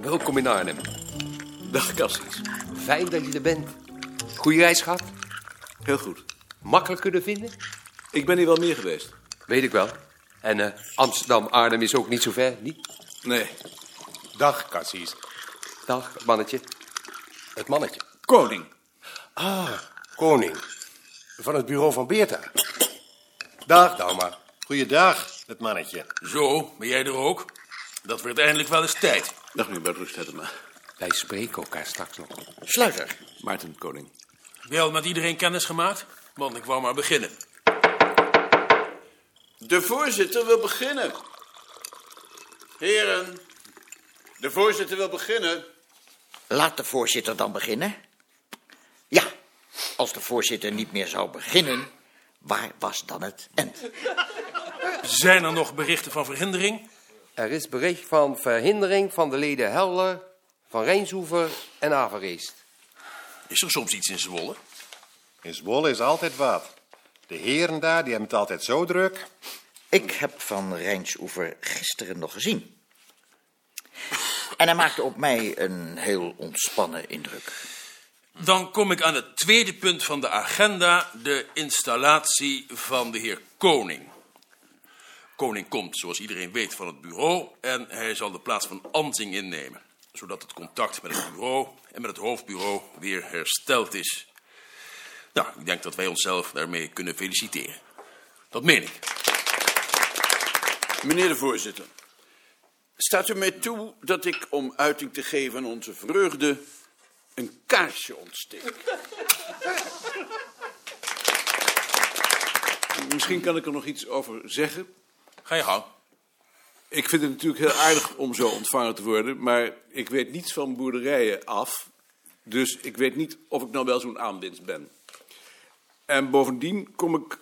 Welkom in Arnhem. Dag Cassius. Fijn dat je er bent. Goeie reis gehad? Heel goed. Makkelijk kunnen vinden? Ik ben hier wel meer geweest. Weet ik wel. En eh, Amsterdam-Arnhem is ook niet zo ver, niet? Nee. Dag, Cassis. Dag, mannetje. Het mannetje. Koning. Ah, koning. Van het bureau van Beerta. Dag, Dauma. Goeiedag, het mannetje. Zo, ben jij er ook? Dat wordt eindelijk wel eens tijd. Dag meneer Bertrus Tettema. Wij spreken elkaar straks nog. Sluiter. Maarten Koning. Wel met iedereen kennis gemaakt? Want ik wou maar beginnen. De voorzitter wil beginnen. Heren, de voorzitter wil beginnen. Laat de voorzitter dan beginnen. Ja, als de voorzitter niet meer zou beginnen, waar was dan het end? Zijn er nog berichten van verhindering? Er is bericht van verhindering van de leden Heller, Van Rijnsoever en Avereest. Is er soms iets in Zwolle? In Zwolle is altijd wat. De heren daar, die hebben het altijd zo druk. Ik heb Van Rijnsoever gisteren nog gezien. En hij maakte op mij een heel ontspannen indruk. Dan kom ik aan het tweede punt van de agenda, de installatie van de heer Koning. Koning komt, zoals iedereen weet, van het bureau en hij zal de plaats van Anzing innemen, zodat het contact met het bureau en met het hoofdbureau weer hersteld is. Nou, ik denk dat wij onszelf daarmee kunnen feliciteren. Dat meen ik. Meneer de voorzitter, staat u mij toe dat ik, om uiting te geven aan onze vreugde, een kaarsje ontsteek? Misschien kan ik er nog iets over zeggen. Ga je gang. Ik vind het natuurlijk heel aardig om zo ontvangen te worden, maar ik weet niets van boerderijen af. Dus ik weet niet of ik nou wel zo'n aanwinst ben. En bovendien kom ik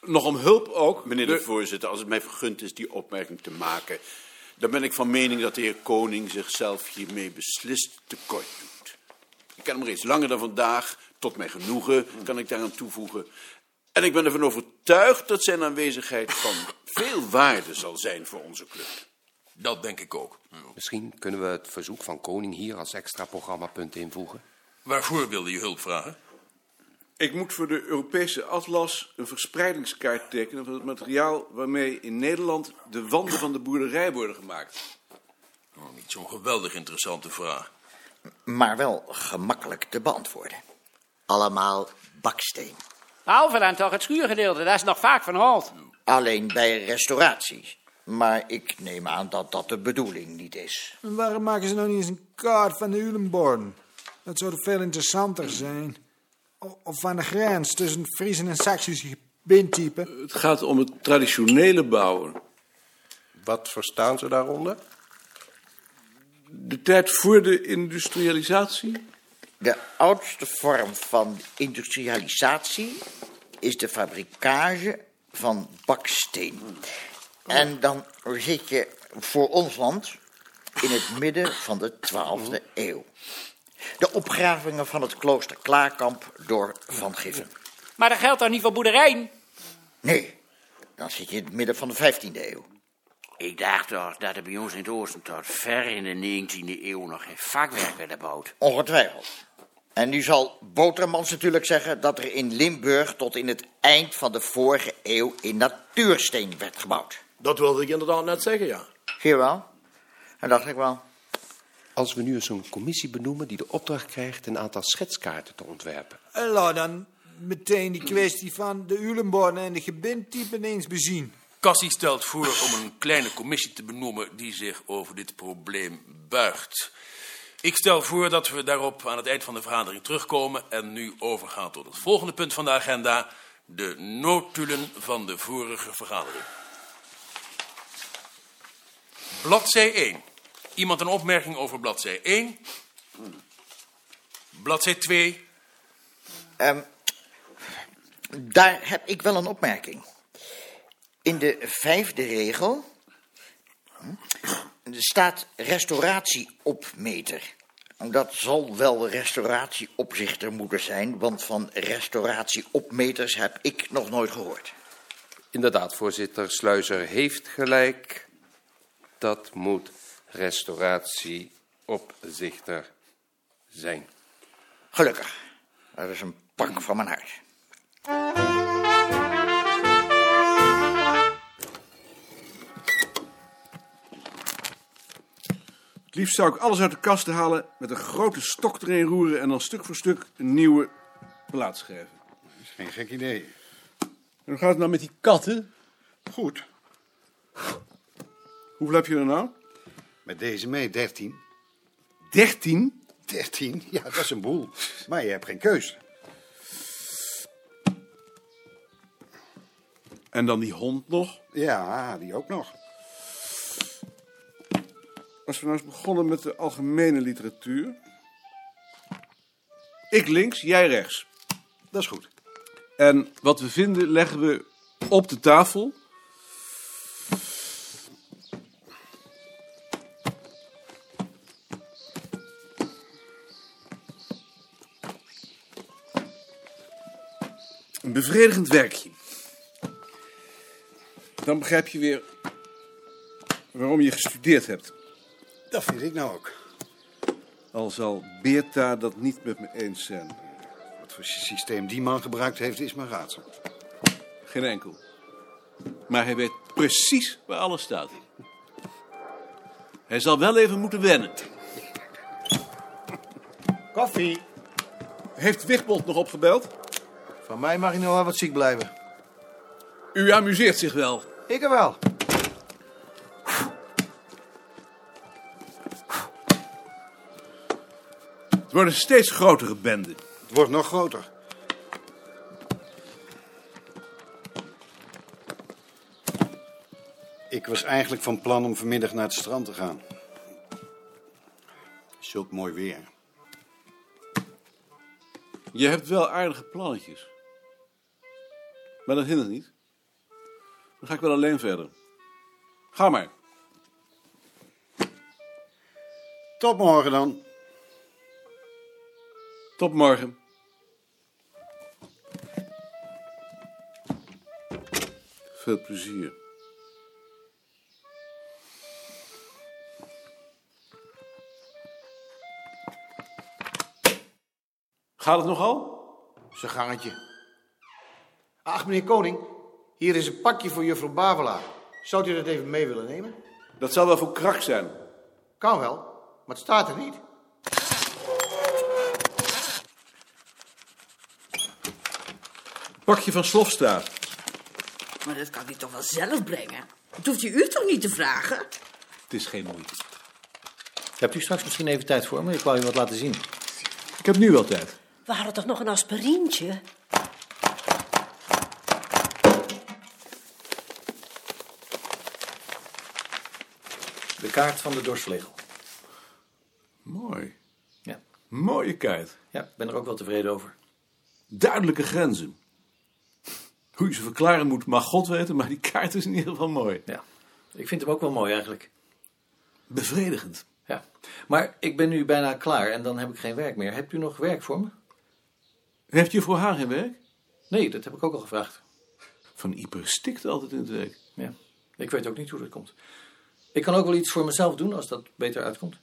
nog om hulp ook. Meneer de voorzitter, als het mij vergund is die opmerking te maken, dan ben ik van mening dat de heer Koning zichzelf hiermee beslist tekort doet. Ik ken hem reeds langer dan vandaag, tot mijn genoegen kan ik daaraan toevoegen. En ik ben ervan overtuigd dat zijn aanwezigheid van veel waarde zal zijn voor onze club. Dat denk ik ook. Misschien kunnen we het verzoek van Koning hier als extra programmapunt invoegen. Waarvoor wilde je hulp vragen? Ik moet voor de Europese atlas een verspreidingskaart tekenen van het materiaal waarmee in Nederland de wanden van de boerderij worden gemaakt. Oh, niet zo'n geweldig interessante vraag. Maar wel gemakkelijk te beantwoorden. Allemaal baksteen. Behalve dan toch het schuurgedeelte, dat is nog vaak van hout. Alleen bij restauraties. Maar ik neem aan dat dat de bedoeling niet is. En waarom maken ze nou niet eens een kaart van de Ulenborn? Dat zou veel interessanter zijn. Of van de grens tussen Friesen en Saksische gebindtypen. Het gaat om het traditionele bouwen. Wat verstaan ze daaronder? De tijd voor de industrialisatie. De oudste vorm van industrialisatie is de fabrikage van baksteen. En dan zit je voor ons land in het midden van de 12e eeuw. De opgravingen van het klooster Klaarkamp door Van Giffen. Maar dat geldt toch niet voor boerderijen? Nee, dan zit je in het midden van de 15e eeuw. Ik dacht toch dat er bij ons in het oosten tot ver in de 19e eeuw nog geen vakwerk werd gebouwd. Ongetwijfeld. En nu zal Botermans natuurlijk zeggen dat er in Limburg tot in het eind van de vorige eeuw in natuursteen werd gebouwd. Dat wilde ik inderdaad net zeggen, ja. Zie je wel? Dat dacht ik wel. Als we nu eens een commissie benoemen die de opdracht krijgt een aantal schetskaarten te ontwerpen. En laat dan meteen die kwestie van de Ulenborn en de gebindtypen eens bezien. Cassie stelt voor om een kleine commissie te benoemen die zich over dit probleem buigt. Ik stel voor dat we daarop aan het eind van de vergadering terugkomen en nu overgaan tot het volgende punt van de agenda, de notulen van de vorige vergadering. Bladzij 1. Iemand een opmerking over bladzij 1? Bladzij 2? Ehm, daar heb ik wel een opmerking. In de vijfde regel hm, staat restauratieopmeter. Dat zal wel restauratieopzichter moeten zijn, want van restauratieopmeters heb ik nog nooit gehoord. Inderdaad, voorzitter Sluizer heeft gelijk. Dat moet restauratieopzichter zijn. Gelukkig. Dat is een pak van mijn hart. Het liefst zou ik alles uit de kast halen, met een grote stok erin roeren en dan stuk voor stuk een nieuwe plaat schrijven. Dat is geen gek idee. En hoe gaat het nou met die katten? Goed. Hoeveel heb je er nou? Met deze mee, 13. Dertien? 13? Ja, dat is een boel. Maar je hebt geen keus. En dan die hond nog? Ja, die ook nog. Als we nou eens begonnen met de algemene literatuur. Ik links, jij rechts. Dat is goed. En wat we vinden leggen we op de tafel. Een bevredigend werkje. Dan begrijp je weer waarom je gestudeerd hebt. Dat vind ik nou ook. Al zal Beerta dat niet met me eens zijn. Wat voor systeem die man gebruikt heeft, is mijn raadsel. Geen enkel. Maar hij weet precies waar alles staat. Hij zal wel even moeten wennen. Koffie. Heeft Wigbold nog opgebeld? Van mij mag je nog wel wat ziek blijven. U amuseert zich wel. Ik er wel. Een steeds grotere bende. Het wordt nog groter. Ik was eigenlijk van plan om vanmiddag naar het strand te gaan. Zulk mooi weer. Je hebt wel aardige plannetjes. Maar dat hindert niet. Dan ga ik wel alleen verder. Ga maar. Tot morgen dan. Tot morgen. Veel plezier. Gaat het nogal? Zijn gangetje. Ach, meneer Koning. Hier is een pakje voor juffrouw Bavela. Zou u dat even mee willen nemen? Dat zal wel voor krak zijn. Kan wel, maar het staat er niet. Pakje van Slofstra. Maar dat kan hij toch wel zelf brengen? Dat hoeft u u toch niet te vragen? Het is geen moeite. Hebt u straks misschien even tijd voor me? Ik wou u wat laten zien. Ik heb nu wel tijd. We hadden toch nog een aspirintje? De kaart van de dorsvlegel. Mooi. Ja. Mooie kaart. Ja, ik ben er ook wel tevreden over. Duidelijke grenzen. Hoe je ze verklaren moet, mag God weten, maar die kaart is in ieder geval mooi. Ja. Ik vind hem ook wel mooi eigenlijk. Bevredigend. Ja. Maar ik ben nu bijna klaar en dan heb ik geen werk meer. Hebt u nog werk voor me? Heeft je voor haar geen werk? Nee, dat heb ik ook al gevraagd. Van Ieper stikt altijd in het werk. Ja. Ik weet ook niet hoe dat komt. Ik kan ook wel iets voor mezelf doen als dat beter uitkomt.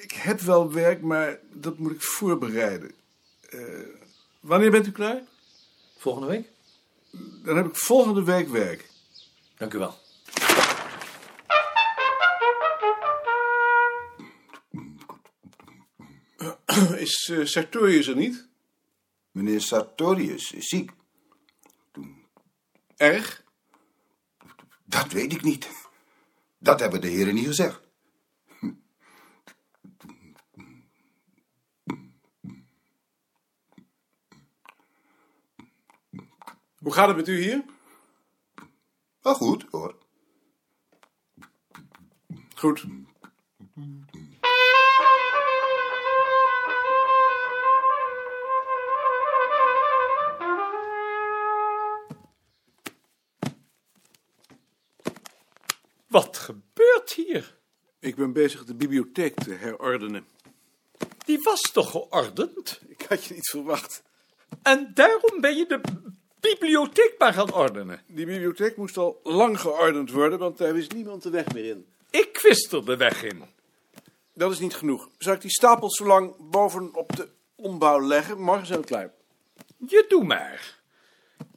Ik heb wel werk, maar dat moet ik voorbereiden. Eh, wanneer bent u klaar? Volgende week? Dan heb ik volgende week werk. Dank u wel. Is uh, Sartorius er niet? Meneer Sartorius is ziek. Erg? Dat weet ik niet. Dat hebben de heren niet gezegd. Hoe gaat het met u hier? Wel goed, hoor. Goed. Wat gebeurt hier? Ik ben bezig de bibliotheek te herordenen. Die was toch geordend? Ik had je niet verwacht. En daarom ben je de bibliotheek maar gaan ordenen? Die bibliotheek moest al lang geordend worden, want daar wist niemand de weg meer in. Ik wist er de weg in. Dat is niet genoeg. Zal ik die stapels zo lang bovenop de ombouw leggen? Morgen zijn we klaar. Je doe maar.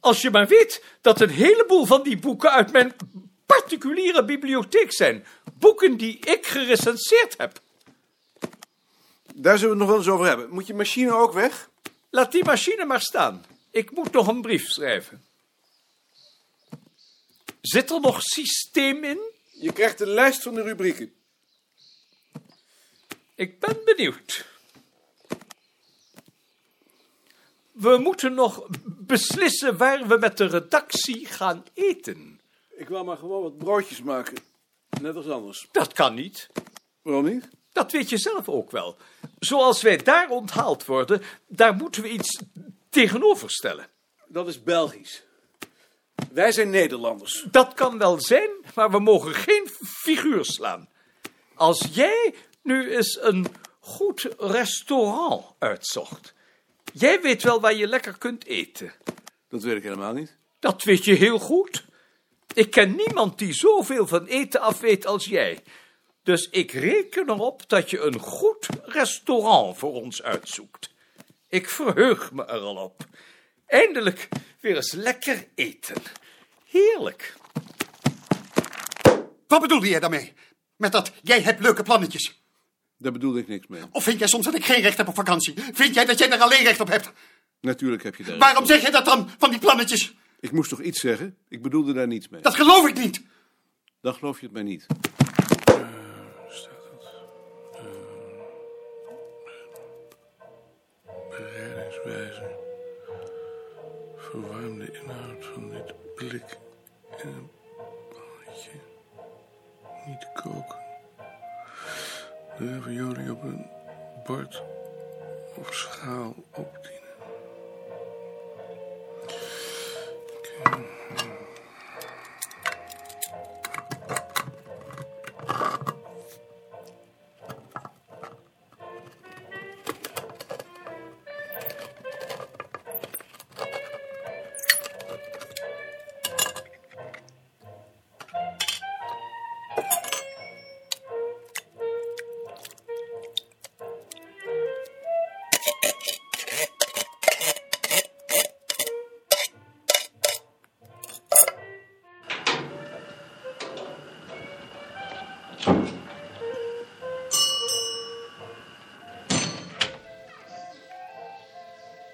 Als je maar weet dat een heleboel van die boeken uit mijn particuliere bibliotheek zijn. Boeken die ik gerecenseerd heb. Daar zullen we het nog wel eens over hebben. Moet je machine ook weg? Laat die machine maar staan. Ik moet nog een brief schrijven. Zit er nog systeem in? Je krijgt de lijst van de rubrieken. Ik ben benieuwd. We moeten nog beslissen waar we met de redactie gaan eten. Ik wil maar gewoon wat broodjes maken. Net als anders. Dat kan niet. Waarom niet? Dat weet je zelf ook wel. Zoals wij daar onthaald worden, daar moeten we iets tegenover stellen. Dat is Belgisch. Wij zijn Nederlanders. Dat kan wel zijn, maar we mogen geen figuur slaan. Als jij nu eens een goed restaurant uitzocht. Jij weet wel waar je lekker kunt eten. Dat weet ik helemaal niet. Dat weet je heel goed. Ik ken niemand die zoveel van eten af weet als jij. Dus ik reken erop dat je een goed restaurant voor ons uitzoekt. Ik verheug me er al op. Eindelijk weer eens lekker eten. Heerlijk. Wat bedoelde jij daarmee? Met dat jij hebt leuke plannetjes. Daar bedoelde ik niks mee. Of vind jij soms dat ik geen recht heb op vakantie? Vind jij dat jij daar alleen recht op hebt? Natuurlijk heb je daar... Waarom zeg je dat dan, van die plannetjes? Ik moest toch iets zeggen? Ik bedoelde daar niets mee. Dat geloof ik niet. Dan geloof je het mij niet. Verwarm de inhoud van dit blik in een pannetje. Niet koken. De ravioli op een bord of schaal opdienen.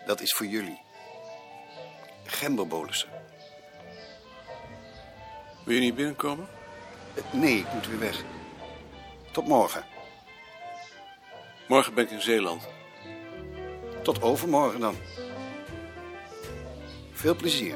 Dat is voor jullie. Gemberbolussen. Wil je niet binnenkomen? Nee, ik moet weer weg. Tot morgen. Morgen ben ik in Zeeland. Tot overmorgen dan. Veel plezier.